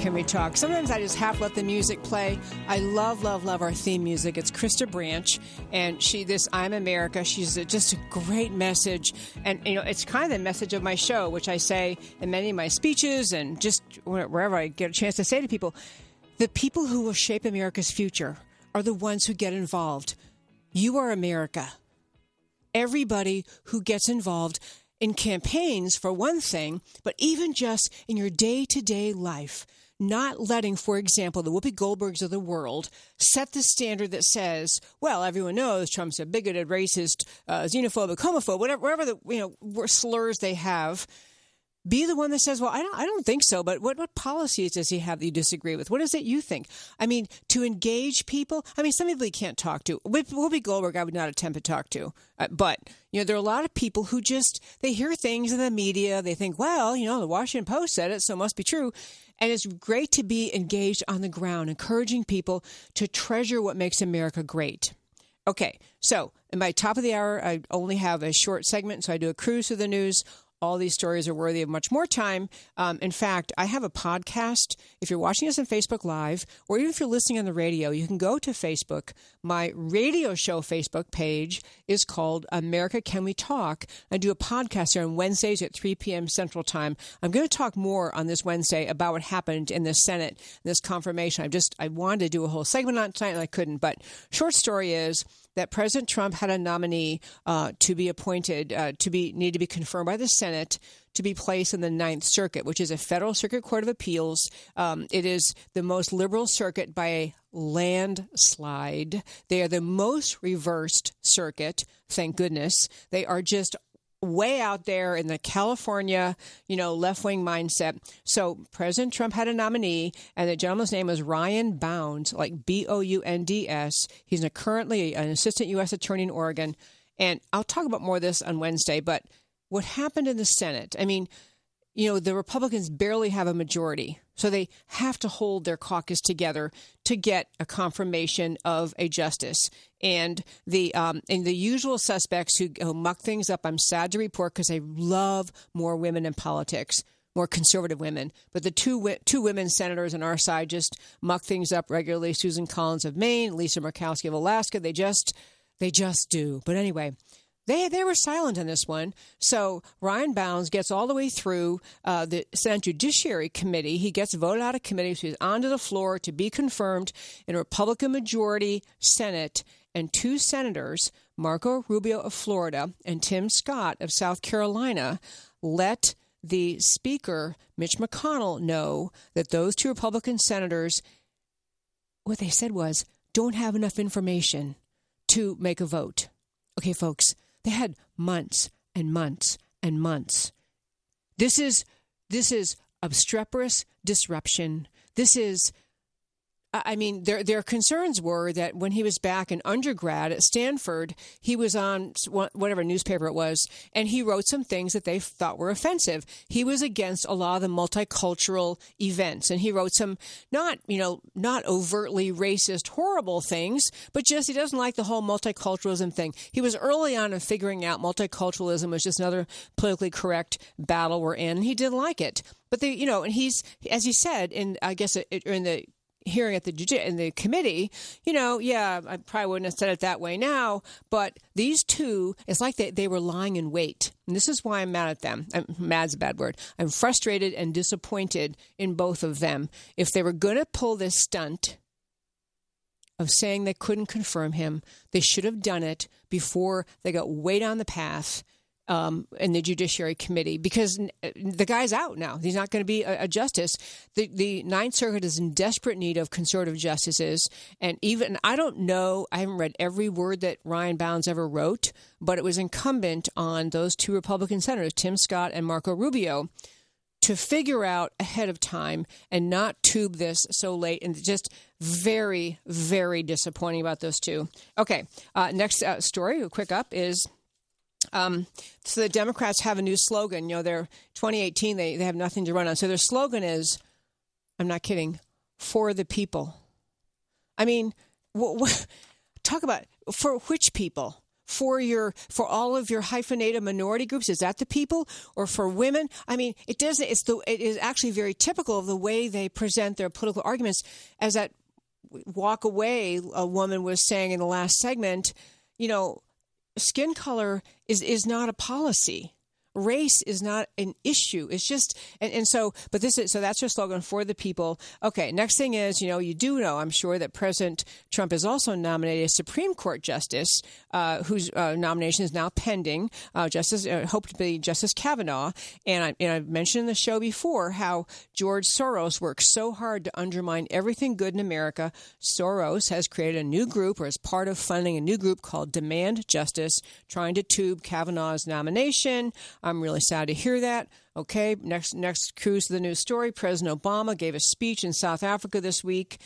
Can We Talk. Sometimes I just have to let the music play. I love, love, love our theme music. It's Krista Branch, and she, this I'm America. She's a, just a great message. And, you know, it's kind of the message of my show, which I say in many of my speeches and just wherever I get a chance to say to people the people who will shape America's future are the ones who get involved. You are America. Everybody who gets involved in campaigns, for one thing, but even just in your day to day life. Not letting, for example, the Whoopi Goldbergs of the world set the standard that says, well, everyone knows Trump's a bigoted, racist, uh, xenophobic, homophobe, whatever, whatever the you know slurs they have be the one that says, "Well, I don't, I don't think so." But what, what policies does he have that you disagree with? What is it you think? I mean, to engage people. I mean, some people you can't talk to. Whoopi Goldberg, I would not attempt to talk to. Uh, but you know, there are a lot of people who just they hear things in the media. They think, well, you know, the Washington Post said it, so it must be true. And it's great to be engaged on the ground, encouraging people to treasure what makes America great. Okay, so in my top of the hour, I only have a short segment, so I do a cruise through the news all these stories are worthy of much more time. Um, in fact, I have a podcast. If you're watching us on Facebook Live, or even if you're listening on the radio, you can go to Facebook. My radio show Facebook page is called America Can We Talk. I do a podcast here on Wednesdays at 3 p.m. Central Time. I'm going to talk more on this Wednesday about what happened in the Senate, this confirmation. I just I wanted to do a whole segment on it tonight and I couldn't. But short story is that President Trump had a nominee uh, to be appointed, uh, to be need to be confirmed by the Senate to be placed in the Ninth Circuit, which is a federal circuit court of appeals. Um, it is the most liberal circuit by a landslide. They are the most reversed circuit. Thank goodness. They are just way out there in the California, you know, left wing mindset. So President Trump had a nominee, and the gentleman's name was Ryan Bounds, like B O U N D S. He's a, currently an assistant U.S. attorney in Oregon. And I'll talk about more of this on Wednesday. But what happened in the Senate? I mean, you know, the Republicans barely have a majority. So they have to hold their caucus together to get a confirmation of a justice. And the um, and the usual suspects who, who muck things up, I'm sad to report because I love more women in politics more conservative women. But the two two women senators on our side just muck things up regularly. Susan Collins of Maine, Lisa Murkowski of Alaska. They just they just do. But anyway, they they were silent on this one. So Ryan Bounds gets all the way through uh, the Senate Judiciary Committee. He gets voted out of committee. So he's onto the floor to be confirmed in a Republican majority Senate. And two senators, Marco Rubio of Florida and Tim Scott of South Carolina, let the Speaker, Mitch McConnell, know that those two Republican senators, what they said was, don't have enough information to make a vote. Okay, folks, they had months and months and months. This is this is obstreperous disruption. This is I mean, their their concerns were that when he was back in undergrad at Stanford, he was on whatever newspaper it was, and he wrote some things that they thought were offensive. He was against a lot of the multicultural events, and he wrote some not you know not overtly racist, horrible things, but just he doesn't like the whole multiculturalism thing. He was early on in figuring out multiculturalism was just another politically correct battle we're in. And he didn't like it but they, you know, and he's, as he said in, I guess, uh, in the hearing at the in the committee, you know, yeah, I probably wouldn't have said it that way now, but these two, it's like they, they were lying in wait. And this is why I'm mad at them. I'm, mad's a bad word. I'm frustrated and disappointed in both of them. If they were going to pull this stunt of saying they couldn't confirm him, they should have done it before they got way down the path um, in the Judiciary Committee because the guy's out now. He's not going to be a, a, justice. The, the Ninth Circuit is in desperate need of conservative justices. And even, I don't know, I haven't read every word that Ryan Bounds ever wrote, but it was incumbent on those two Republican senators, Tim Scott and Marco Rubio, to figure out ahead of time and not tube this so late and just very, very disappointing about those two. Okay, uh, next uh, story, quick up, is um, so the Democrats have a new slogan. You know, they're 2018. They they have nothing to run on. So their slogan is, I'm not kidding, for the people. I mean, talk about for which people? for your for all of your hyphenated minority groups? Is that the people or for women? I mean, it doesn't. It's the it is actually very typical of the way they present their political arguments. As that walk away, a woman was saying in the last segment, you know, skin color is is not a policy race is not an issue. It's just, and, and so, but this is, so that's your slogan for the people. Okay, next thing is, you know, you do know, I'm sure, that President Trump has also nominated a Supreme Court justice uh, whose uh, nomination is now pending, uh, Justice, uh, hope to be Justice Kavanaugh. And, I, and I've mentioned in the show before how George Soros works so hard to undermine everything good in America. Soros has created a new group, or is part of funding a new group called Demand Justice, trying to tube Kavanaugh's nomination. I'm really sad to hear that. Okay, next next cruise to the news story. President Obama gave a speech in South Africa this week.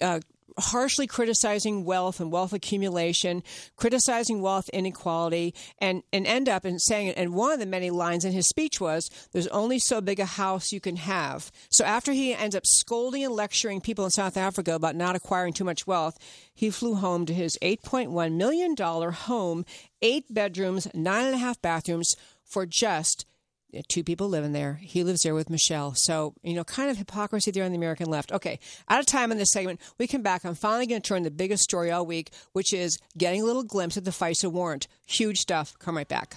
Uh, harshly criticizing wealth and wealth accumulation, criticizing wealth inequality, and, and end up in saying, and one of the many lines in his speech was, there's only so big a house you can have. So after he ends up scolding and lecturing people in South Africa about not acquiring too much wealth, he flew home to his $8.1 million home, eight bedrooms, nine and a half bathrooms, for just uh, two people living there. He lives there with Michelle. So, you know, kind of hypocrisy there on the American left. Okay, out of time in this segment. We come back. I'm finally going to turn the biggest story all week, which is getting a little glimpse of the FISA warrant. Huge stuff. Come right back.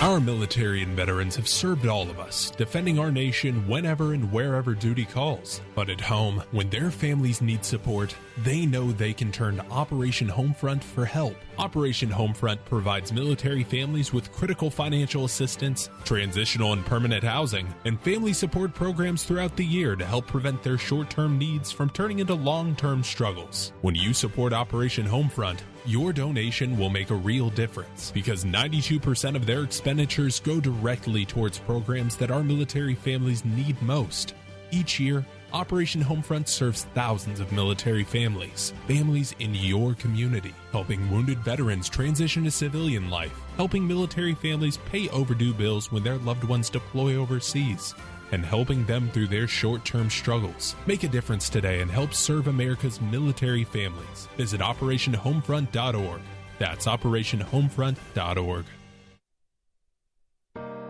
Our military and veterans have served all of us, defending our nation whenever and wherever duty calls. But at home, when their families need support, they know they can turn to Operation Homefront for help. Operation Homefront provides military families with critical financial assistance, transitional and permanent housing, and family support programs throughout the year to help prevent their short term needs from turning into long term struggles. When you support Operation Homefront, your donation will make a real difference because 92% of their expenditures go directly towards programs that our military families need most. Each year, Operation Homefront serves thousands of military families, families in your community, helping wounded veterans transition to civilian life, helping military families pay overdue bills when their loved ones deploy overseas, and helping them through their short term struggles. Make a difference today and help serve America's military families. Visit OperationHomefront.org. That's OperationHomefront.org.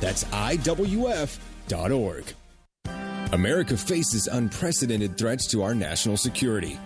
That's IWF.org. America faces unprecedented threats to our national security.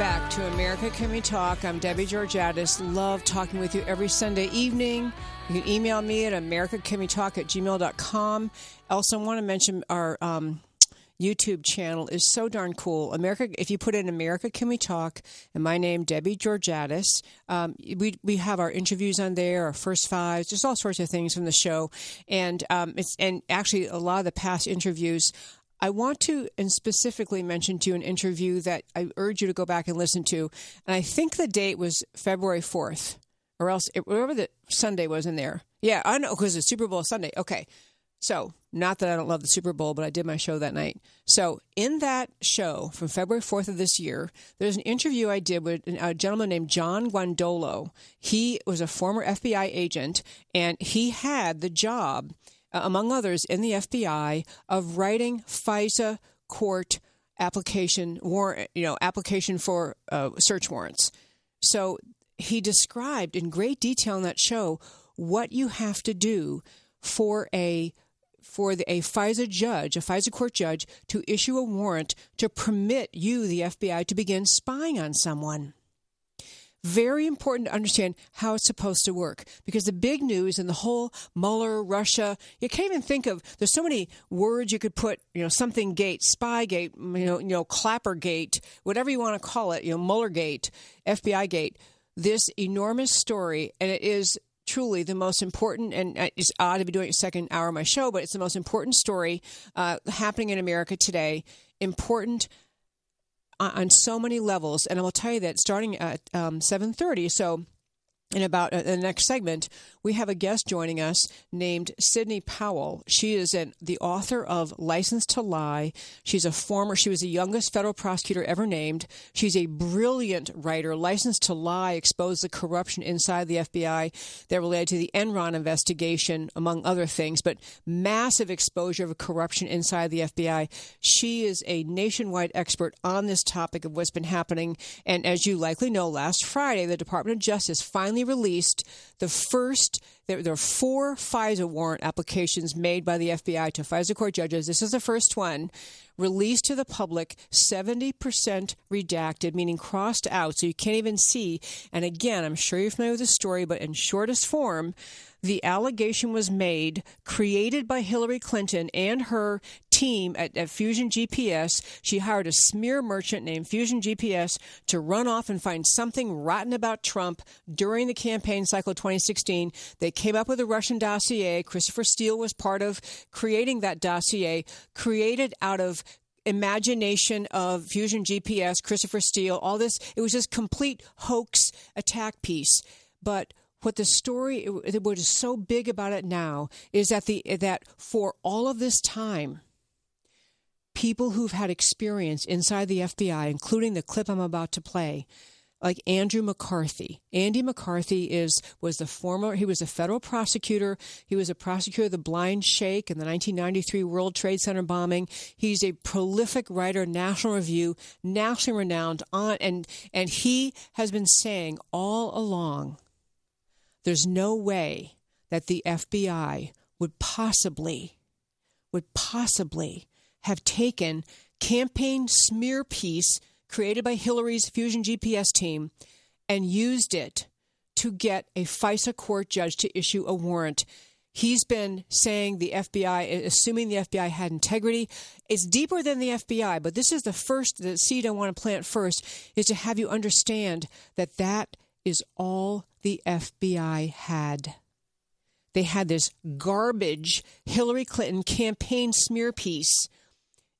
back to America Can We Talk. I'm Debbie Georgatos. Love talking with you every Sunday evening. You can email me at americacanwetalk at gmail.com. Also, I want to mention our um, YouTube channel is so darn cool. America, if you put in America Can We Talk and my name, Debbie Georgatos, um, we, we have our interviews on there, our first fives, just all sorts of things from the show. And, um, it's, and actually, a lot of the past interviews I want to and specifically mention to you an interview that I urge you to go back and listen to. And I think the date was February 4th, or else, it, whatever the Sunday was in there. Yeah, I know, because it's Super Bowl Sunday. Okay. So, not that I don't love the Super Bowl, but I did my show that night. So, in that show from February 4th of this year, there's an interview I did with a gentleman named John Guandolo. He was a former FBI agent, and he had the job among others, in the FBI of writing FISA court application warrant, you know, application for uh, search warrants. So he described in great detail in that show what you have to do for a for the, a FISA judge, a FISA court judge, to issue a warrant to permit you, the FBI, to begin spying on someone very important to understand how it's supposed to work because the big news in the whole Mueller, Russia, you can't even think of. There's so many words you could put. You know, something gate, spy gate, you know, you know, clapper gate, whatever you want to call it. You know, Mueller gate, FBI gate. This enormous story, and it is truly the most important, and it's odd to be doing a second hour of my show, but it's the most important story uh, happening in America today. Important on so many levels. And I will tell you that starting at um, 7:30, so in about uh, the next segment, we have a guest joining us named Sidney Powell. She is an, the author of License to Lie. She's a former, she was the youngest federal prosecutor ever named. She's a brilliant writer. License to Lie exposed the corruption inside the FBI that related to the Enron investigation, among other things, but massive exposure of corruption inside the FBI. She is a nationwide expert on this topic of what's been happening. And as you likely know, last Friday, the Department of Justice finally released the first first, there, there are four FISA warrant applications made by the FBI to FISA court judges. This is the first one released to the public 70% redacted, meaning crossed out, so you can't even see. And again, I'm sure you're familiar with the story, but in shortest form, the allegation was made, created by Hillary Clinton and her team at, at, Fusion GPS. She hired a smear merchant named Fusion GPS to run off and find something rotten about Trump during the campaign cycle 2016. They came up with a Russian dossier. Christopher Steele was part of creating that dossier, created out of imagination of Fusion GPS, Christopher Steele, all this. It was just complete hoax attack piece. But what the story, what is so big about it now, is that the that for all of this time, people who've had experience inside the FBI, including the clip I'm about to play, like Andrew McCarthy. Andy McCarthy is was the former he was a federal prosecutor. He was a prosecutor of the Blind Sheikh in the 1993 World Trade Center bombing. He's a prolific writer, National Review, nationally renowned on and and he has been saying all along there's no way that the FBI would possibly would possibly have taken campaign smear piece created by Hillary's Fusion GPS team and used it to get a FISA court judge to issue a warrant. He's been saying the FBI, assuming the FBI had integrity. It's deeper than the FBI, but this is the first, the seed I want to plant first is to have you understand that that is all the FBI had. They had this garbage Hillary Clinton campaign smear piece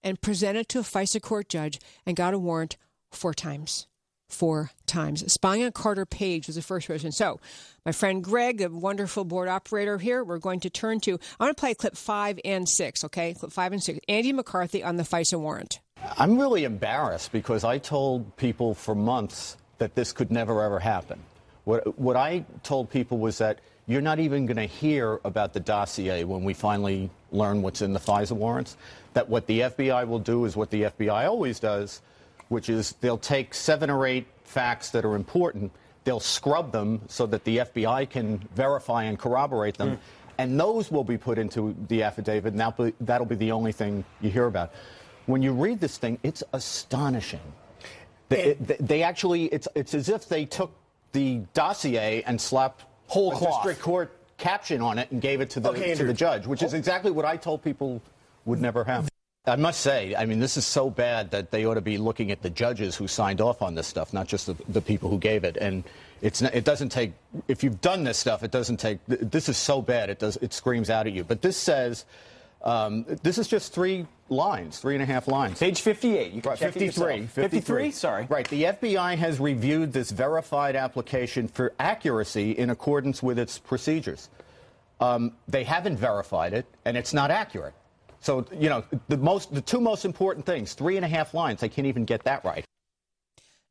and presented to a FISA court judge and got a warrant four times. Four times. Spying on Carter Page was the first person. So, my friend Greg, the wonderful board operator here, we're going to turn to. I want to play clip five and six, okay? Clip five and six. Andy McCarthy on the FISA warrant. I'm really embarrassed because I told people for months that this could never ever happen. What, what I told people was that you're not even going to hear about the dossier when we finally learn what's in the FISA warrants. That what the FBI will do is what the FBI always does, which is they'll take seven or eight facts that are important, they'll scrub them so that the FBI can verify and corroborate them, mm. and those will be put into the affidavit, and that'll be, that'll be the only thing you hear about. When you read this thing, it's astonishing. They, they actually, it's, it's as if they took the dossier and slapped whole cloth. district court caption on it and gave it to the, okay, to the judge, which is oh. exactly what I told people would never happen. I must say, I mean, this is so bad that they ought to be looking at the judges who signed off on this stuff, not just the, the people who gave it. And it's it doesn't take if you've done this stuff, it doesn't take. This is so bad, it does it screams out at you. But this says um, this is just three lines, three and a half lines. Page 58. You can right, 53, 53. 53. Sorry. Right. The FBI has reviewed this verified application for accuracy in accordance with its procedures. Um, they haven't verified it, and it's not accurate. So, you know, the most, the two most important things, three and a half lines. They can't even get that right.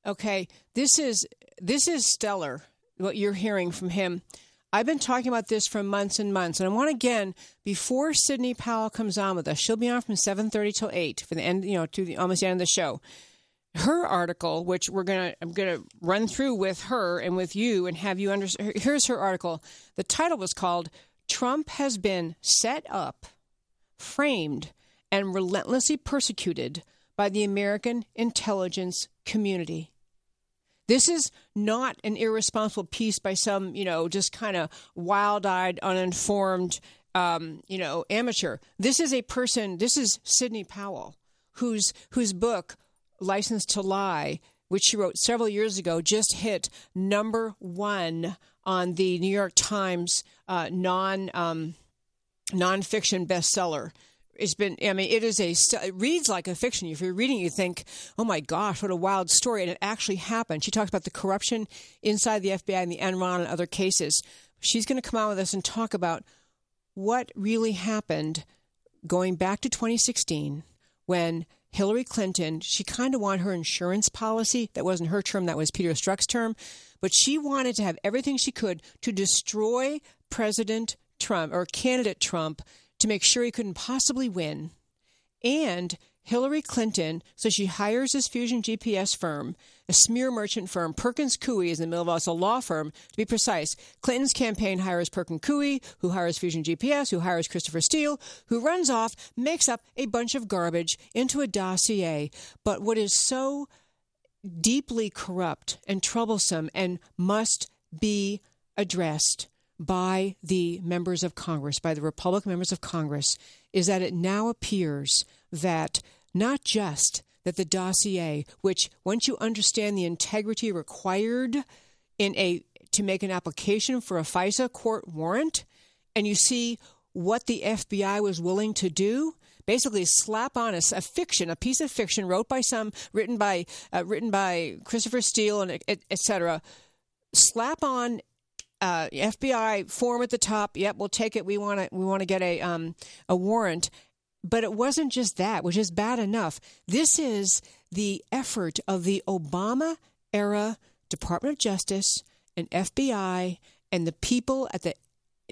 Okay, this is this is stellar. What you're hearing from him. I've been talking about this for months and months, and I want again before Sidney Powell comes on with us. She'll be on from seven thirty till eight for the end, you know, to the almost the end of the show. Her article, which we're gonna, I'm gonna run through with her and with you, and have you understand. Here's her article. The title was called "Trump has been set up, framed, and relentlessly persecuted by the American intelligence community." This is not an irresponsible piece by some, you know, just kind of wild eyed, uninformed, um, you know, amateur. This is a person, this is Sidney Powell, whose, whose book, License to Lie, which she wrote several years ago, just hit number one on the New York Times uh, non um, nonfiction bestseller it's been i mean it is a it reads like a fiction. If you're reading you think oh my gosh what a wild story and it actually happened. She talks about the corruption inside the fbi and the enron and other cases. She's going to come out with us and talk about what really happened going back to 2016 when hillary clinton she kind of wanted her insurance policy that wasn't her term that was peter strzok's term but she wanted to have everything she could to destroy president trump or candidate trump to make sure he couldn't possibly win. And Hillary Clinton, so she hires this Fusion GPS firm, a smear merchant firm. Perkins Coie is in the middle of us, a law firm, to be precise. Clinton's campaign hires Perkins Coie, who hires Fusion GPS, who hires Christopher Steele, who runs off, makes up a bunch of garbage into a dossier. But what is so deeply corrupt and troublesome and must be addressed by the members of Congress, by the Republican members of Congress, is that it now appears that not just that the dossier, which once you understand the integrity required in a to make an application for a FISA court warrant, and you see what the FBI was willing to do, basically slap on a, a, fiction, a piece of fiction wrote by some, written by uh, written by Christopher Steele and et cetera, slap on uh, FBI form at the top. Yep, we'll take it. We want to we want to get a um, a warrant. But it wasn't just that, which is bad enough. This is the effort of the Obama era Department of Justice and FBI and the people at the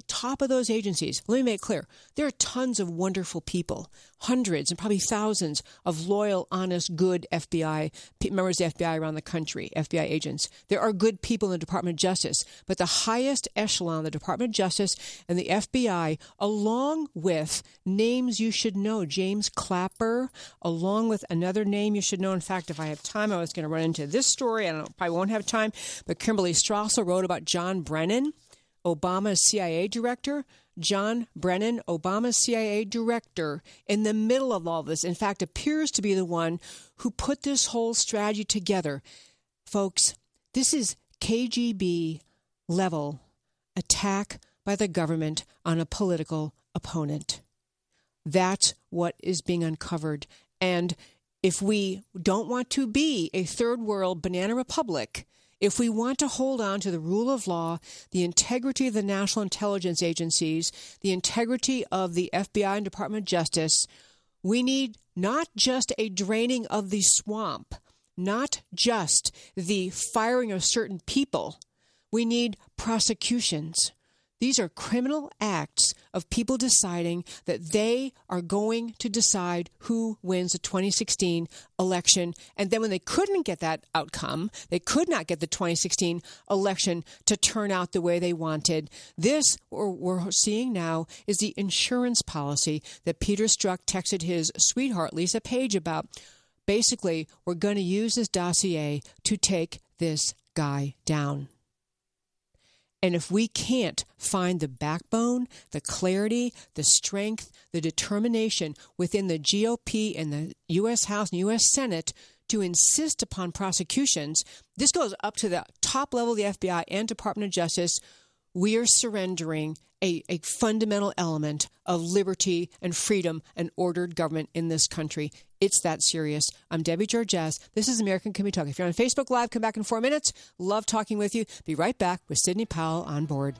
top of those agencies, let me make clear, there are tons of wonderful people, hundreds and probably thousands of loyal, honest, good FBI members of the FBI around the country, FBI agents. There are good people in the Department of Justice, but the highest echelon, the Department of Justice and the FBI, along with names you should know, James Clapper, along with another name you should know. In fact, if I have time, I was going to run into this story. I don't, probably won't have time, but Kimberly Strassel wrote about John Brennan Obama's CIA director, John Brennan, Obama's CIA director, in the middle of all this, in fact, appears to be the one who put this whole strategy together. Folks, this is KGB level attack by the government on a political opponent. That's what is being uncovered. And if we don't want to be a third world banana republic, if we want to hold on to the rule of law, the integrity of the national intelligence agencies, the integrity of the FBI and Department of Justice, we need not just a draining of the swamp, not just the firing of certain people. We need prosecutions. These are criminal acts of people deciding that they are going to decide who wins the 2016 election. And then when they couldn't get that outcome, they could not get the 2016 election to turn out the way they wanted. This, we're seeing now, is the insurance policy that Peter Strzok texted his sweetheart, Lisa Page, about. Basically, we're going to use this dossier to take this guy down. And if we can't find the backbone, the clarity, the strength, the determination within the GOP and the U.S. House and U.S. Senate to insist upon prosecutions, this goes up to the top level of the FBI and Department of Justice. We are surrendering a, a fundamental element of liberty and freedom and ordered government in this country. It's that serious. I'm Debbie Georges. This is American Can We Talk. If you're on Facebook Live, come back in four minutes. Love talking with you. Be right back with Sidney Powell on board.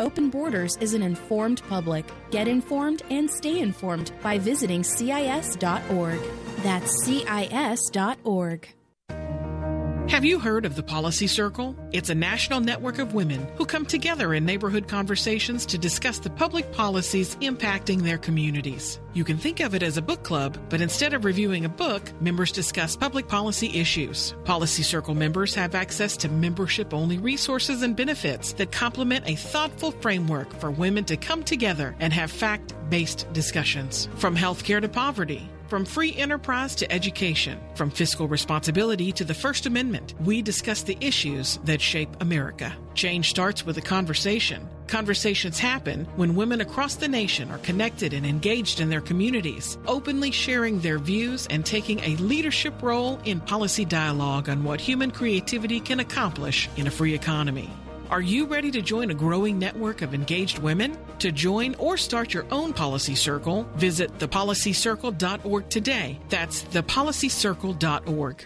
open borders is an informed public. Get informed and stay informed by visiting CIS.org. That's CIS.org. Have you heard of the Policy Circle? It's a national network of women who come together in neighborhood conversations to discuss the public policies impacting their communities. You can think of it as a book club, but instead of reviewing a book, members discuss public policy issues. Policy Circle members have access to membership only resources and benefits that complement a thoughtful framework for women to come together and have fact based discussions. From healthcare to poverty, from free enterprise to education, from fiscal responsibility to the First Amendment, we discuss the issues that shape America. Change starts with a conversation. Conversations happen when women across the nation are connected and engaged in their communities, openly sharing their views and taking a leadership role in policy dialogue on what human creativity can accomplish in a free economy. Are you ready to join a growing network of engaged women? To join or start your own policy circle, visit thepolicycircle.org today. That's thepolicycircle.org.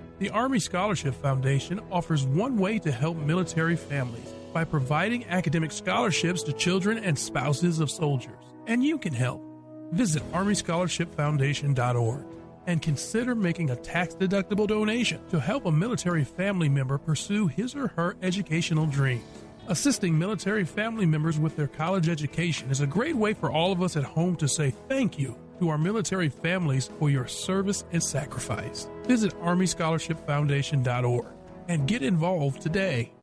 The Army Scholarship Foundation offers one way to help military families by providing academic scholarships to children and spouses of soldiers. And you can help. Visit ArmyScholarshipFoundation.org and consider making a tax deductible donation to help a military family member pursue his or her educational dreams. Assisting military family members with their college education is a great way for all of us at home to say thank you to our military families for your service and sacrifice. Visit ArmyScholarshipFoundation.org and get involved today.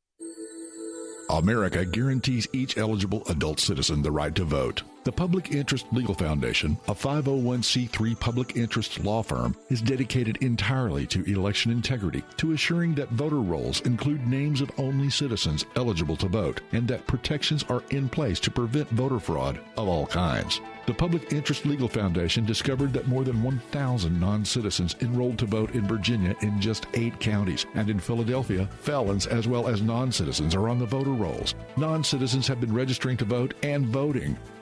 America guarantees each eligible adult citizen the right to vote. The Public Interest Legal Foundation, a 501c3 public interest law firm, is dedicated entirely to election integrity, to assuring that voter rolls include names of only citizens eligible to vote, and that protections are in place to prevent voter fraud of all kinds. The Public Interest Legal Foundation discovered that more than 1,000 non citizens enrolled to vote in Virginia in just eight counties, and in Philadelphia, felons as well as non citizens are on the voter rolls. Non citizens have been registering to vote and voting.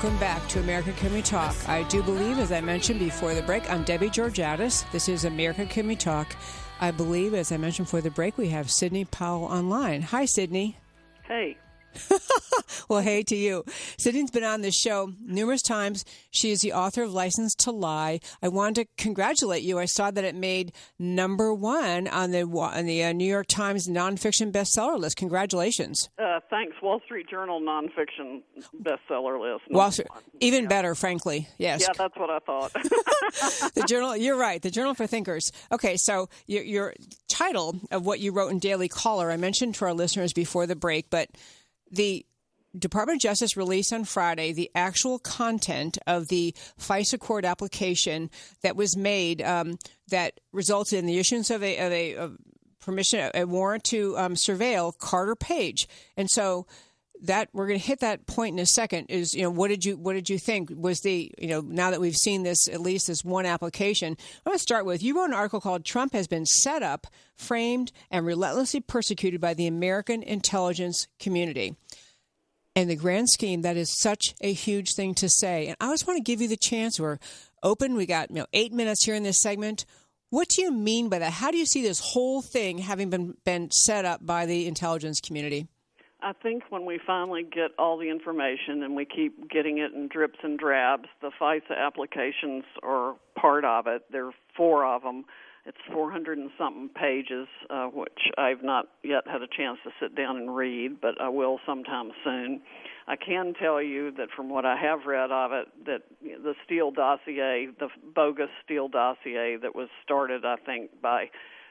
Welcome back to America Can We Talk. I do believe, as I mentioned before the break, I'm Debbie Georgatos. This is America Can We Talk. I believe, as I mentioned before the break, we have Sidney Powell online. Hi, Sidney. Hey. Well, hey to you. Sidney's been on this show numerous times. She is the author of License to Lie. I wanted to congratulate you. I saw that it made number one on the on the uh, New York Times nonfiction bestseller list. Congratulations. Uh, thanks, Wall Street Journal nonfiction bestseller list. Wall Street, even yeah. better, frankly. Yes. Yeah, that's what I thought. the journal. You're right. The Journal for Thinkers. Okay, so your, your title of what you wrote in Daily Caller, I mentioned to our listeners before the break, but the Department of Justice released on Friday the actual content of the FISA court application that was made um, that resulted in the issuance of a, of a permission, a warrant to um, surveil Carter Page. And so that we're going to hit that point in a second is you know what did you what did you think was the you know now that we've seen this at least this one application i'm going to start with you wrote an article called trump has been set up framed and relentlessly persecuted by the american intelligence community in the grand scheme, that is such a huge thing to say. And I just want to give you the chance. We're open. We got you know eight minutes here in this segment. What do you mean by that? How do you see this whole thing having been been set up by the intelligence community? I think when we finally get all the information and we keep getting it in drips and drabs, the FISA applications are part of it. There are four of them it's 400 and something pages, uh, which I've not yet had a chance to sit down and read, but I will sometime soon. I can tell you that from what I have read of it, that the Steele dossier, the bogus Steele dossier that was started, I think, by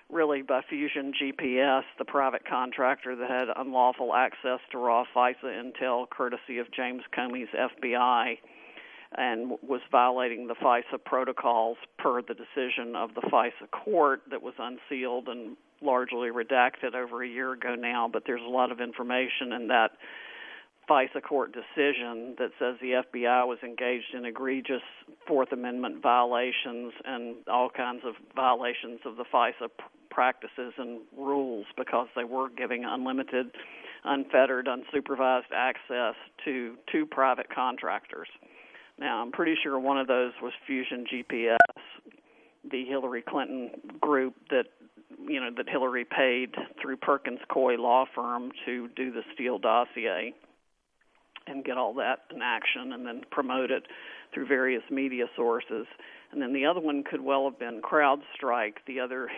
really by Fusion GPS, the private contractor that had unlawful access to raw FISA intel courtesy of James Comey's FBI and was violating the FISA protocols per the decision of the FISA court that was unsealed and largely redacted over a year ago now. But there's a lot of information in that FISA court decision that says the FBI was engaged in egregious Fourth Amendment violations and all kinds of violations of the FISA practices and rules because they were giving unlimited, unfettered, unsupervised access to two private contractors. Now, I'm pretty sure one of those was Fusion GPS, the Hillary Clinton group that you know that Hillary paid through Perkins Coie law firm to do the Steele dossier and get all that in action and then promote it through various media sources. And then the other one could well have been CrowdStrike, the other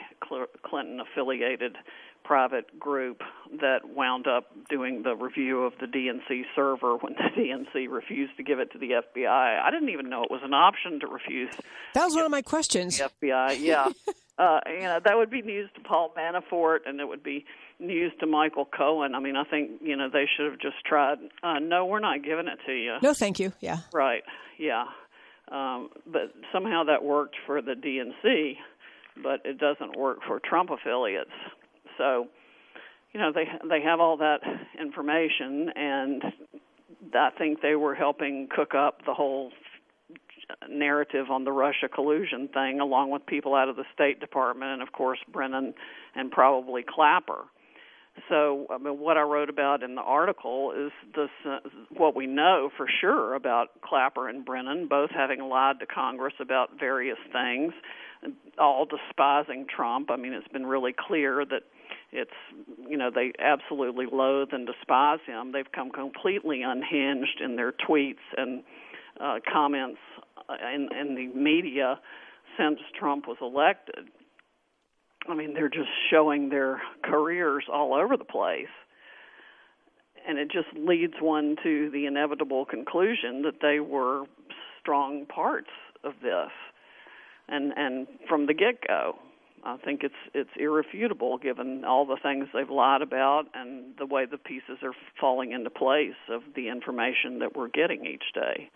Clinton affiliated private group that wound up doing the review of the DNC server when the DNC refused to give it to the FBI. I didn't even know it was an option to refuse. That was one of my questions. The FBI, yeah. uh, you know, that would be news to Paul Manafort, and it would be news to Michael Cohen. I mean, I think you know they should have just tried. Uh, no, we're not giving it to you. No, thank you. Yeah. Right. Yeah. Um, but somehow that worked for the DNC, but it doesn't work for Trump affiliates. So, you know, they they have all that information, and I think they were helping cook up the whole narrative on the Russia collusion thing, along with people out of the State Department, and of course Brennan and probably Clapper. So, I mean, what I wrote about in the article is this: uh, what we know for sure about Clapper and Brennan, both having lied to Congress about various things, all despising Trump. I mean, it's been really clear that it's you know they absolutely loathe and despise him. They've come completely unhinged in their tweets and uh, comments in, in the media since Trump was elected. I mean, they're just showing their careers all over the place. And it just leads one to the inevitable conclusion that they were strong parts of this. And and from the get go. I think it's it's irrefutable given all the things they've lied about and the way the pieces are falling into place of the information that we're getting each day.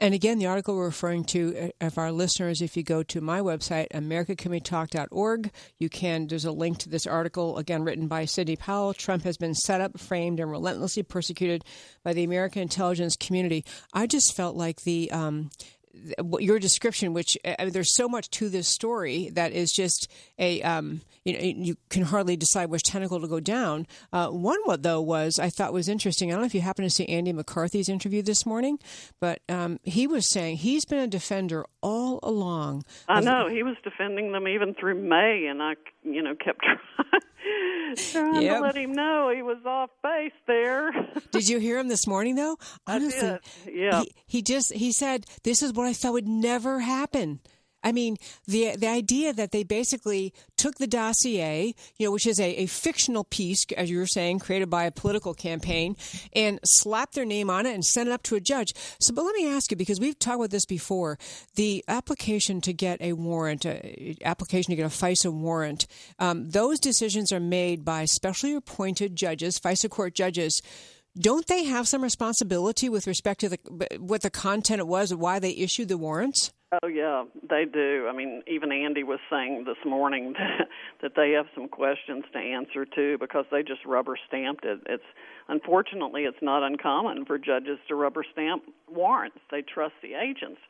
And again, the article we're referring to, uh, of our listeners, if you go to my website, americacanwetalk.org, you can, there's a link to this article, again, written by Sidney Powell. Trump has been set up, framed, and relentlessly persecuted by the American intelligence community. I just felt like the, um, your description, which I mean, there's so much to this story that is just a um, you know you can hardly decide which tentacle to go down. Uh, one what though was I thought was interesting. I don't know if you happen to see Andy McCarthy's interview this morning, but um, he was saying he's been a defender all along. I know he was defending them even through May, and I you know kept trying trying yep. to let him know he was off base there. did you hear him this morning though? Honestly, yeah. He, he just he said this is what I thought would never happen. I mean, the the idea that they basically took the dossier, you know, which is a, a fictional piece, as you were saying, created by a political campaign, and slapped their name on it and sent it up to a judge. So, but let me ask you, because we've talked about this before, the application to get a warrant, a, application to get a FISA warrant, um, those decisions are made by specially appointed judges, FISA court judges don't they have some responsibility with respect to the what the content it was, and why they issued the warrants? Oh yeah, they do. I mean, even Andy was saying this morning that, that they have some questions to answer too because they just rubber stamped it. It's unfortunately it's not uncommon for judges to rubber stamp warrants. They trust the agents.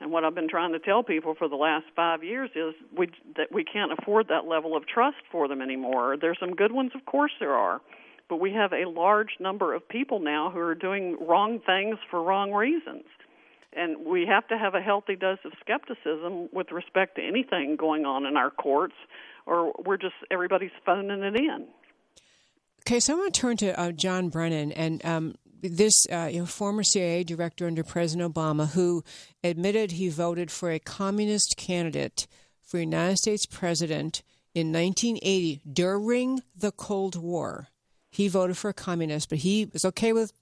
And what I've been trying to tell people for the last 5 years is we that we can't afford that level of trust for them anymore. There's some good ones, of course there are. But we have a large number of people now who are doing wrong things for wrong reasons and we have to have a healthy dose of skepticism with respect to anything going on in our courts, or we're just everybody's phoning it in. Okay, so I want to turn to uh, John Brennan and um, this uh, you know, former CIA director under President Obama, who admitted he voted for a communist candidate for United States president in 1980 during the Cold War. He voted for a communist, but he was okay with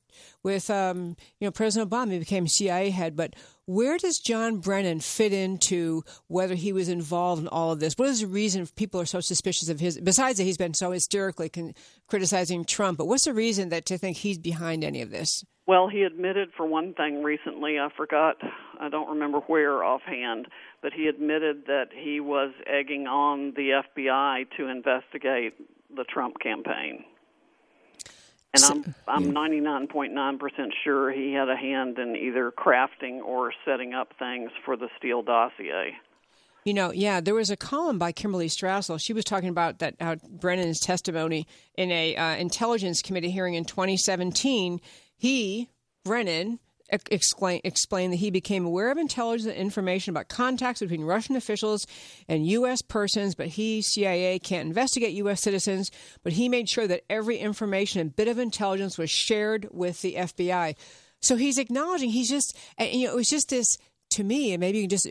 with um, you know President Obama. He became CIA head, but where does John Brennan fit into whether he was involved in all of this? What is the reason people are so suspicious of his? Besides that, he's been so hysterically con- criticizing Trump, but what's the reason that to think he's behind any of this? Well, he admitted for one thing recently. I forgot. I don't remember where offhand, but he admitted that he was egging on the FBI to investigate the Trump campaign. And I'm I'm 99.9% sure he had a hand in either crafting or setting up things for the Steele dossier. You know, yeah, there was a column by Kimberly Strassel. She was talking about that how Brennan's testimony in a uh, intelligence committee hearing in 2017. He, Brennan, explain, explained that he became aware of intelligence information about contacts between Russian officials and U.S. persons, but he, CIA, can't investigate U.S. citizens. But he made sure that every information and bit of intelligence was shared with the FBI. So he's acknowledging he's just, you know, it was just this to me, and maybe you just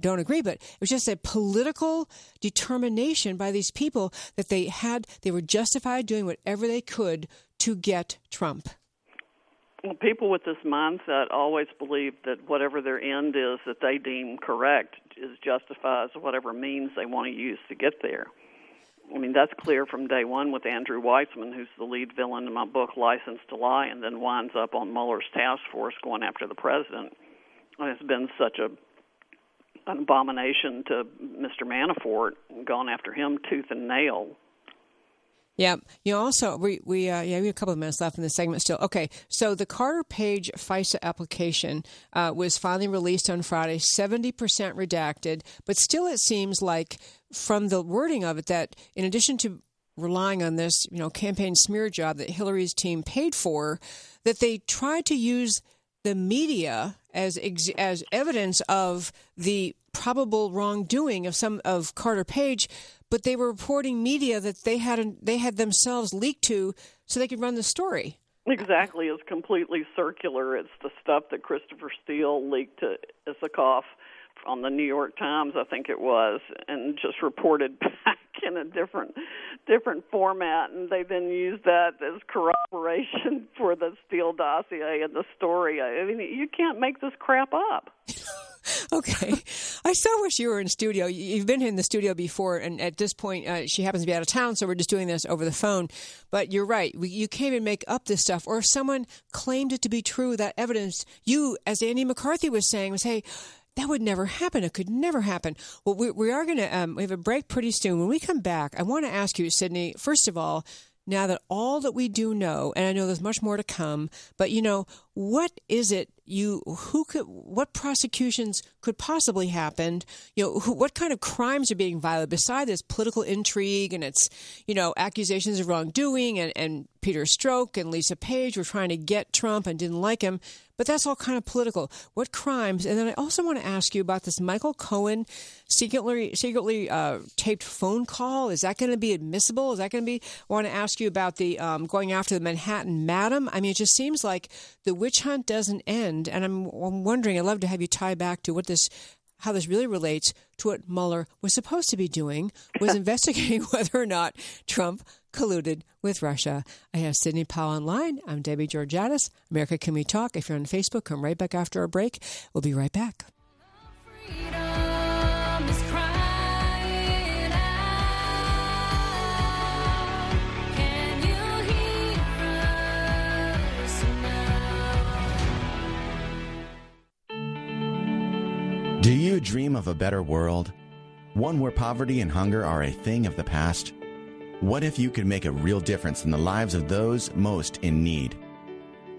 don't agree, but it was just a political determination by these people that they had, they were justified doing whatever they could to get Trump. Well, people with this mindset always believe that whatever their end is that they deem correct is justifies whatever means they want to use to get there. I mean, that's clear from day one with Andrew Weissmann, who's the lead villain in my book, License to Lie, and then winds up on Mueller's task force going after the president. It's been such a an abomination to Mr. Manafort, gone after him tooth and nail. Yeah. You also we we uh, yeah we have a couple of minutes left in the segment still. Okay, so the Carter Page FISA application uh, was finally released on Friday, seventy percent redacted, but still it seems like from the wording of it that in addition to relying on this you know campaign smear job that Hillary's team paid for, that they tried to use the media as as evidence of the probable wrongdoing of some of Carter Page but they were reporting media that they had they had themselves leaked to so they could run the story. Exactly, it's completely circular. It's the stuff that Christopher Steele leaked to Isikoff on the New York Times, I think it was, and just reported back in a different different format, and they then used that as corroboration for the Steele dossier and the story. I mean, you can't make this crap up. okay. I so wish you were in studio. You've been in the studio before, and at this point, uh, she happens to be out of town, so we're just doing this over the phone. But you're right. We, you can't even make up this stuff. Or if someone claimed it to be true, that evidence, you, as Andy McCarthy was saying, was, hey, that would never happen. It could never happen. Well, we, we are going to um, we have a break pretty soon. When we come back, I want to ask you, Sidney, first of all, now that all that we do know, and I know there's much more to come, but you know, what is it you who could what prosecutions could possibly happen? You know who, what kind of crimes are being violated besides this political intrigue and it's you know accusations of wrongdoing and, and peter strzok and lisa page were trying to get trump and didn't like him but that's all kind of political. What crimes? And then i also want to ask you about this michael cohen secretly secretly uh, taped phone call. Is that going to be admissible? Is that going to be i want to ask you about the um, going after the manhattan madam. I mean it just seems like the witch hunt doesn't end. And I'm, I'm wondering, I'd love to have you tie back to what this how this really relates to what Mueller was supposed to be doing, was investigating whether or not Trump colluded with Russia. I have Sidney Powell online. I'm Debbie Georgatos. America Can We Talk? If you're on Facebook, come right back after our break. We'll be right back. Do you dream of a better world? One where poverty and hunger are a thing of the past? What if you could make a real difference in the lives of those most in need?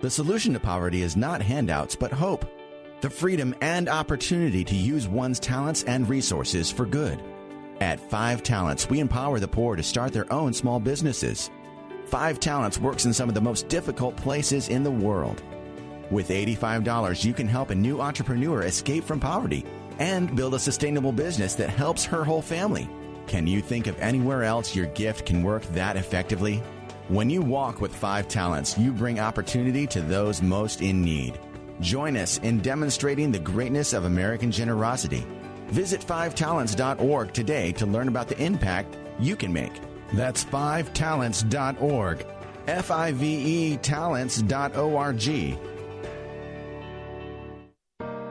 The solution to poverty is not handouts, but hope. The freedom and opportunity to use one's talents and resources for good. At Five Talents, we empower the poor to start their own small businesses. Five Talents works in some of the most difficult places in the world. With $85, you can help a new entrepreneur escape from poverty and build a sustainable business that helps her whole family. Can you think of anywhere else your gift can work that effectively? When you walk with five talents, you bring opportunity to those most in need. Join us in demonstrating the greatness of American generosity. Visit fivetalents.org today to learn about the impact you can make. That's fivetalents.org. F I V E talents.org.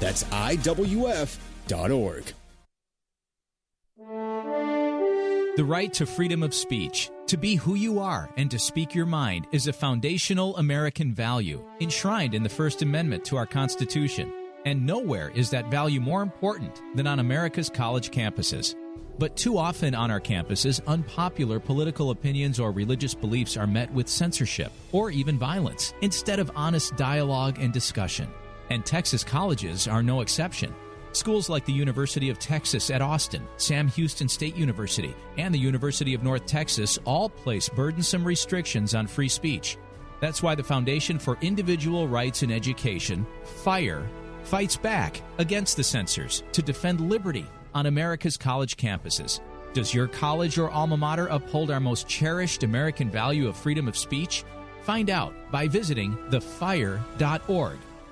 That's IWF.org. The right to freedom of speech, to be who you are and to speak your mind, is a foundational American value enshrined in the First Amendment to our Constitution. And nowhere is that value more important than on America's college campuses. But too often on our campuses, unpopular political opinions or religious beliefs are met with censorship or even violence instead of honest dialogue and discussion. And Texas colleges are no exception. Schools like the University of Texas at Austin, Sam Houston State University, and the University of North Texas all place burdensome restrictions on free speech. That's why the Foundation for Individual Rights in Education, FIRE, fights back against the censors to defend liberty on America's college campuses. Does your college or alma mater uphold our most cherished American value of freedom of speech? Find out by visiting thefire.org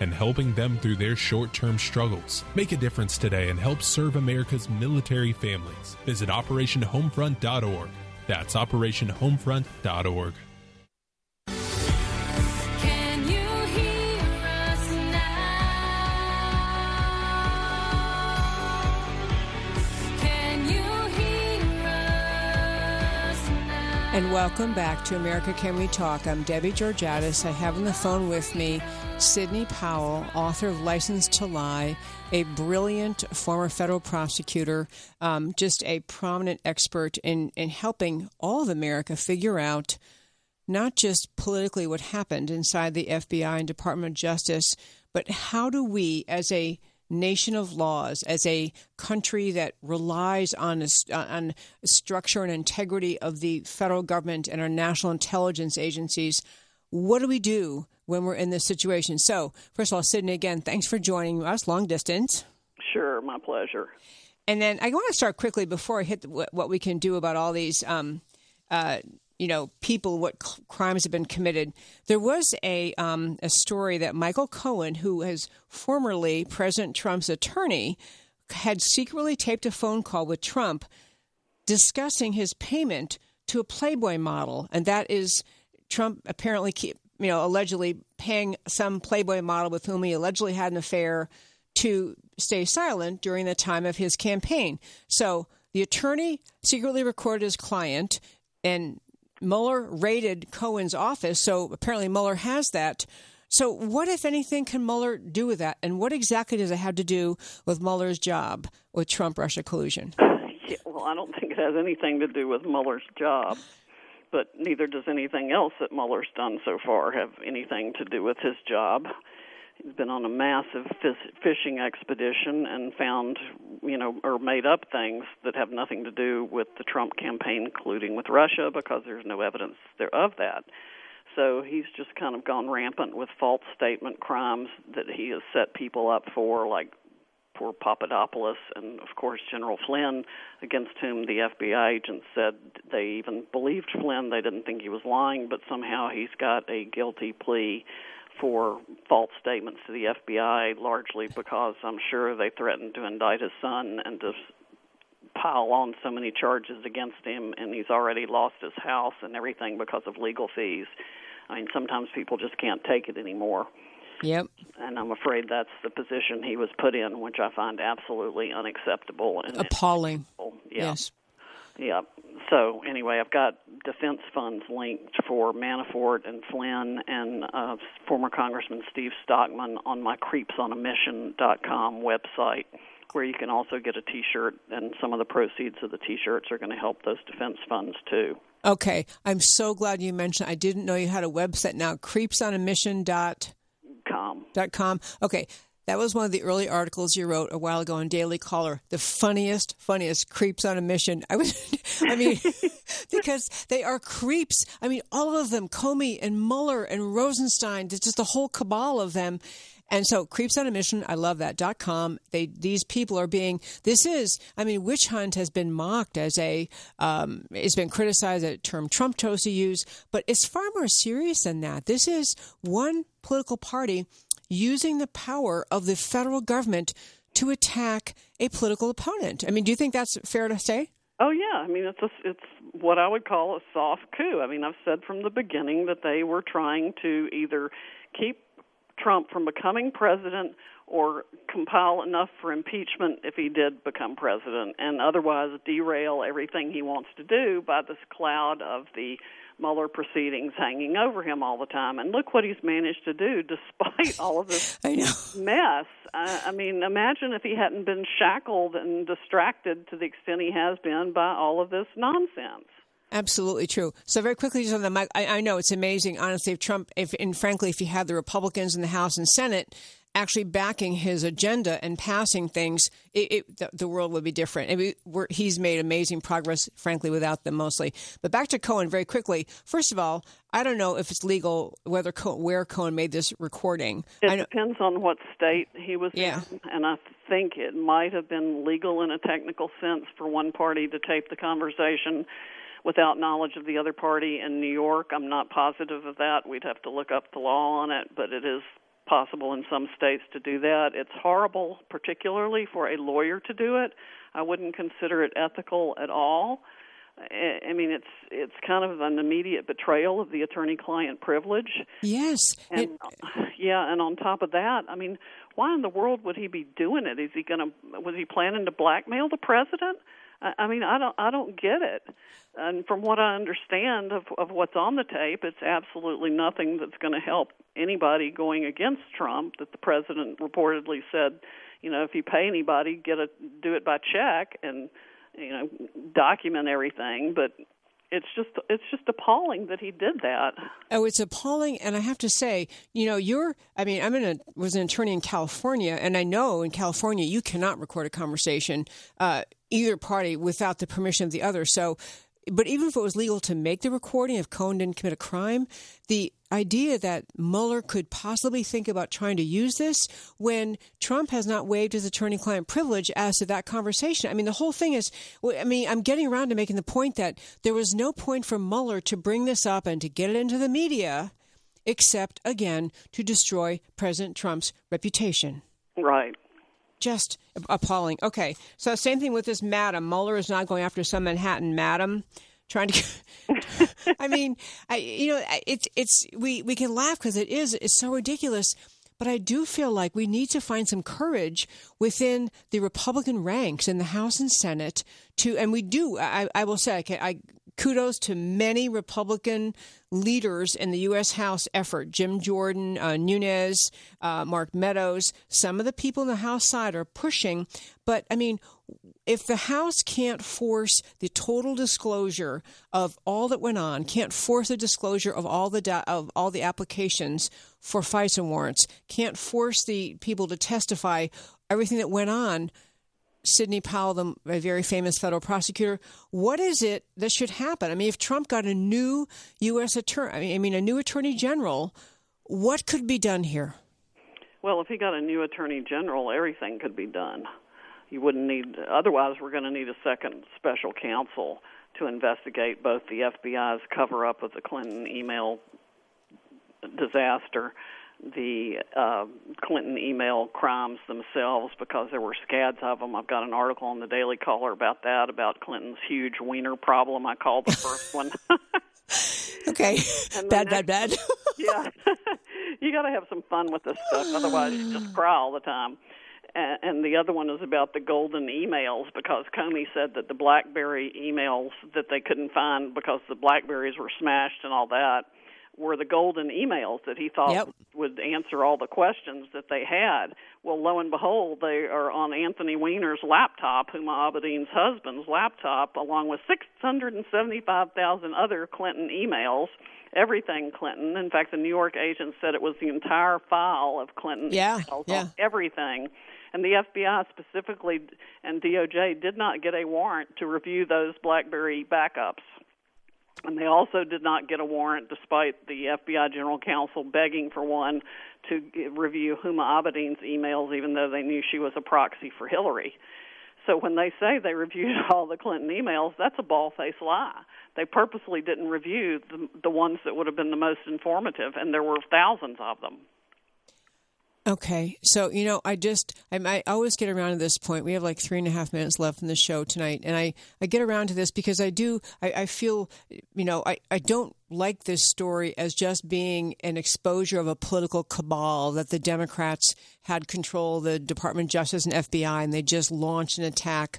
and helping them through their short term struggles. Make a difference today and help serve America's military families. Visit OperationHomefront.org. That's OperationHomefront.org. And welcome back to America Can We Talk. I'm Debbie Georgatos. I have on the phone with me Sidney Powell, author of License to Lie, a brilliant former federal prosecutor, um, just a prominent expert in, in helping all of America figure out not just politically what happened inside the FBI and Department of Justice, but how do we, as a nation of laws, as a country that relies on a, on structure and integrity of the federal government and our national intelligence agencies, what do we do when we're in this situation? So, first of all, Sidney, again, thanks for joining us long distance. Sure, my pleasure. And then I want to start quickly before I hit the, what we can do about all these um, uh, you know people what crimes have been committed. There was a um, a story that Michael Cohen, who has formerly President Trump's attorney, had secretly taped a phone call with Trump discussing his payment to a Playboy model, and that is Trump apparently keep you know allegedly paying some Playboy model with whom he allegedly had an affair to stay silent during the time of his campaign. So the attorney secretly recorded his client and Mueller raided Cohen's office, so apparently Mueller has that. So, what, if anything, can Mueller do with that? And what exactly does it have to do with Mueller's job with Trump Russia collusion? Yeah, well, I don't think it has anything to do with Mueller's job, but neither does anything else that Mueller's done so far have anything to do with his job. He's been on a massive fishing expedition and found, you know, or made up things that have nothing to do with the Trump campaign, including with Russia, because there's no evidence there of that. So he's just kind of gone rampant with false statement crimes that he has set people up for, like poor Papadopoulos and, of course, General Flynn, against whom the FBI agents said they even believed Flynn. They didn't think he was lying, but somehow he's got a guilty plea for false statements to the FBI, largely because I'm sure they threatened to indict his son and to pile on so many charges against him, and he's already lost his house and everything because of legal fees. I mean, sometimes people just can't take it anymore. Yep. And I'm afraid that's the position he was put in, which I find absolutely unacceptable and appalling. Yeah. Yes. Yeah. So anyway, I've got defense funds linked for Manafort and Flynn and uh, former Congressman Steve Stockman on my creepsonamission.com website, where you can also get a T-shirt, and some of the proceeds of the T-shirts are going to help those defense funds too. Okay, I'm so glad you mentioned. I didn't know you had a website now. Creepsonamission dot com. Dot com. Okay, that was one of the early articles you wrote a while ago in Daily Caller. The funniest, funniest creeps on a mission. I was, I mean, because they are creeps. I mean, all of them, Comey and Mueller and Rosenstein, It's just the whole cabal of them. And so, creeps on a mission. I love that. dot com. They these people are being. This is. I mean, witch hunt has been mocked as a. Um, it's been criticized a term Trump chose to use, but it's far more serious than that. This is one political party using the power of the federal government to attack a political opponent. I mean, do you think that's fair to say? Oh yeah, I mean it's a, it's what I would call a soft coup. I mean I've said from the beginning that they were trying to either keep Trump from becoming president or compile enough for impeachment if he did become president, and otherwise derail everything he wants to do by this cloud of the Mueller proceedings hanging over him all the time. And look what he's managed to do despite all of this mess. I, I mean, imagine if he hadn't been shackled and distracted to the extent he has been by all of this nonsense. Absolutely true. So very quickly, just on the mic, I, I know it's amazing. Honestly, if Trump, if and frankly, if you had the Republicans in the House and Senate actually backing his agenda and passing things, it, it, the, the, world would be different. I mean, he's made amazing progress, frankly, without them mostly. But back to Cohen very quickly. First of all, I don't know if it's legal whether where Cohen made this recording. It depends on what state he was yeah. in, and I think it might have been legal in a technical sense for one party to tape the conversation without knowledge of the other party in New York. I'm not positive of that. We'd have to look up the law on it, but it is possible in some states to do that. It's horrible, particularly for a lawyer to do it. I wouldn't consider it ethical at all. I mean, it's it's kind of an immediate betrayal of the attorney-client privilege. Yes, and it, yeah, and on top of that, I mean, why in the world would he be doing it? Is he going to? Was he planning to blackmail the president? I mean, I don't, I don't get it. And from what I understand of, of what's on the tape, it's absolutely nothing that's going to help anybody going against Trump. That the president reportedly said, you know, if you pay anybody, get a do it by check and you know document everything. But it's just it's just appalling that he did that. Oh, it's appalling, and I have to say, you know, you're. I mean, I'm in a was an attorney in California, and I know in California you cannot record a conversation uh, either party without the permission of the other. So but even if it was legal to make the recording, if Cohen didn't commit a crime, the idea that Mueller could possibly think about trying to use this when Trump has not waived his attorney client privilege as to that conversation. I mean, the whole thing is, I mean, I'm getting around to making the point that there was no point for Mueller to bring this up and to get it into the media except, again, to destroy President Trump's reputation. Right just appalling. Okay, so same thing with this madam. Mueller is not going after some Manhattan madam trying to. I mean, I you know it's it's we we can laugh because it is it's so ridiculous. But I do feel like we need to find some courage within the Republican ranks in the House and Senate to, and we do. I, I will say, I, I kudos to many Republican leaders in the U.S. House effort Jim Jordan, uh, Nunes, uh, Mark Meadows. Some of the people in the House side are pushing, but I mean, if the House can't force the total disclosure of all that went on, can't force the disclosure of all the of all the applications for FISA warrants, can't force the people to testify everything that went on, Sidney Powell, the a very famous federal prosecutor. What is it that should happen? I mean, if Trump got a new U.S. attorney, I mean, a new attorney general, what could be done here? Well, if he got a new attorney general, everything could be done. You wouldn't need. Otherwise, we're going to need a second special counsel to investigate both the FBI's cover up of the Clinton email disaster the uh, Clinton email crimes themselves because there were scads of them. I've got an article in the Daily Caller about that, about Clinton's huge wiener problem. I called the first one. okay, bad, bad, bad. yeah, you got to have some fun with this stuff, otherwise you just cry all the time. And, and the other one is about the golden emails because Comey said that the BlackBerry emails that they couldn't find because the Blackberries were smashed and all that were the golden emails that he thought yep. would answer all the questions that they had. Well, lo and behold, they are on Anthony Weiner's laptop, Huma Abedin's husband's laptop, along with 675,000 other Clinton emails. Everything Clinton. In fact, the New York agent said it was the entire file of Clinton yeah, emails, yeah. everything. And the FBI specifically and DOJ did not get a warrant to review those BlackBerry backups. And they also did not get a warrant, despite the FBI general counsel begging for one, to review Huma Abedin's emails, even though they knew she was a proxy for Hillary. So when they say they reviewed all the Clinton emails, that's a ball-faced lie. They purposely didn't review the, the ones that would have been the most informative, and there were thousands of them. Okay, so you know, I just I, I, always get around to this point. We have like three and a half minutes left in the show tonight, and I I get around to this because I do I, I feel you know I I don't like this story as just being an exposure of a political cabal that the Democrats had control the Department of Justice and FBI, and they just launched an attack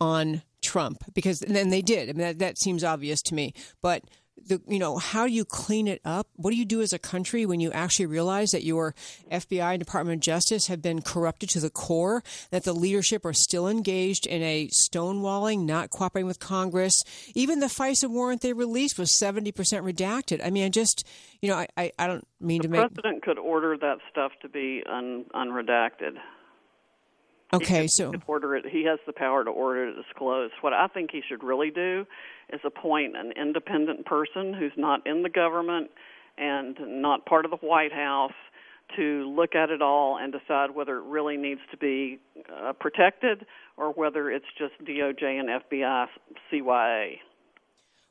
on Trump because then they did. I mean that that seems obvious to me, but the you know how do you clean it up. What do you do as a country when you actually realize that your fbi and department of justice have been corrupted to the core that the leadership are still engaged in a stonewalling not cooperating with congress? Even the fisa warrant they released was 70% redacted. I mean i just you know i, I, I don't mean the to make the president could order that stuff to be un, unredacted Okay, so order it. He has the power to order it disclosed. What I think he should really do is appoint an independent person who's not in the government and not part of the White House to look at it all and decide whether it really needs to be uh, protected or whether it's just DOJ and FBI CYA.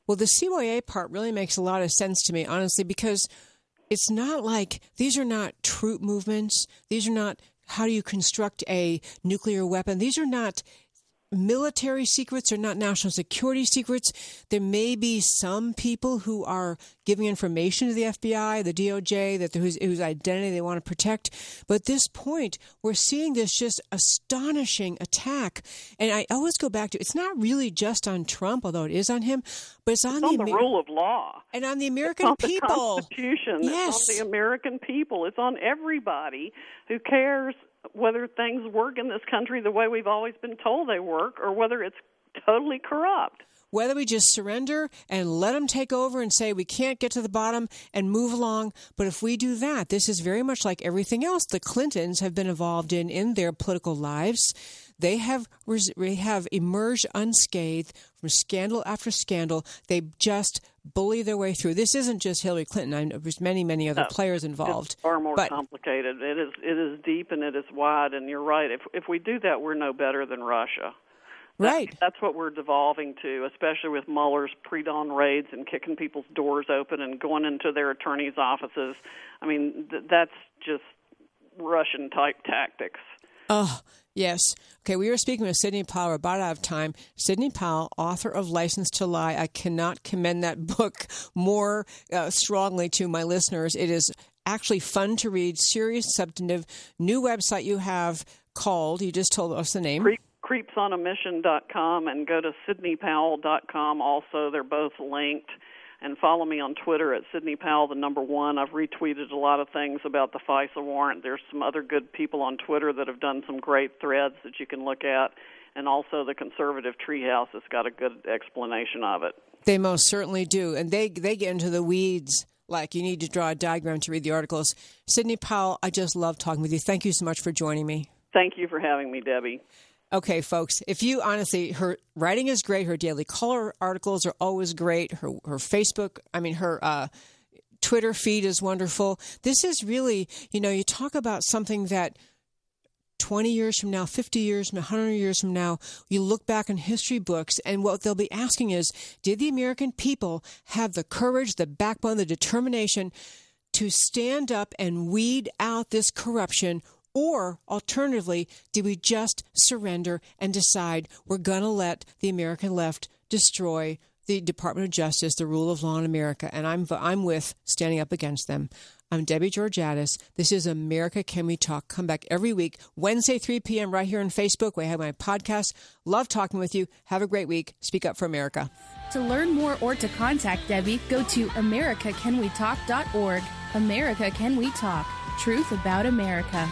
Well, the CYA part really makes a lot of sense to me, honestly, because it's not like these are not troop movements. These are not how do you construct a nuclear weapon? These are not military secrets are not national security secrets. There may be some people who are giving information to the FBI, the DOJ, that whose, whose identity they want to protect. But at this point, we're seeing this just astonishing attack. And I always go back to it's not really just on Trump, although it is on him, but it's on, it's the, on the Amer- rule of law and on the American it's on people. The Constitution. Yes. It's on the American people. It's on everybody who cares whether things work in this country the way we've always been told they work or whether it's totally corrupt. Whether we just surrender and let them take over and say we can't get to the bottom and move along. But if we do that, this is very much like everything else the Clintons have been involved in in their political lives. They have they have emerged unscathed from scandal after scandal. They just bully their way through. This isn't just Hillary Clinton. I know there's many, many other no, players involved. It's far more but, complicated. It is it is deep and it is wide. And you're right. If if we do that, we're no better than Russia. Right. That's, that's what we're devolving to, especially with Mueller's pre-dawn raids and kicking people's doors open and going into their attorneys' offices. I mean, th- that's just Russian type tactics. Oh, yes. Okay, we were speaking with Sidney Powell. We're about out of time. Sidney Powell, author of License to Lie. I cannot commend that book more uh, strongly to my listeners. It is actually fun to read, serious, substantive. New website you have called, you just told us the name. Creep, creepsonamission.com and go to sidneypowell.com also. They're both linked and follow me on Twitter at Sidney Powell, the number one. I've retweeted a lot of things about the FISA warrant. There's some other good people on Twitter that have done some great threads that you can look at, and also the Conservative Treehouse has got a good explanation of it. They most certainly do, and they they get into the weeds. Like you need to draw a diagram to read the articles. Sidney Powell, I just love talking with you. Thank you so much for joining me. Thank you for having me, Debbie. Okay, folks, if you honestly, her writing is great. Her Daily Caller articles are always great. Her her Facebook, I mean, her uh, Twitter feed is wonderful. This is really, you know, you talk about something that 20 years from now, 50 years, 100 years from now, you look back in history books, and what they'll be asking is Did the American people have the courage, the backbone, the determination to stand up and weed out this corruption? Or alternatively, do we just surrender and decide we're going to let the American left destroy the Department of Justice, the rule of law in America? And I'm, I'm with standing up against them. I'm Debbie Georgatos. This is America Can We Talk. Come back every week, Wednesday, 3 p.m., right here on Facebook. We have my podcast. Love talking with you. Have a great week. Speak up for America. To learn more or to contact Debbie, go to americacanwetalk.org. America Can We Talk. Truth about America.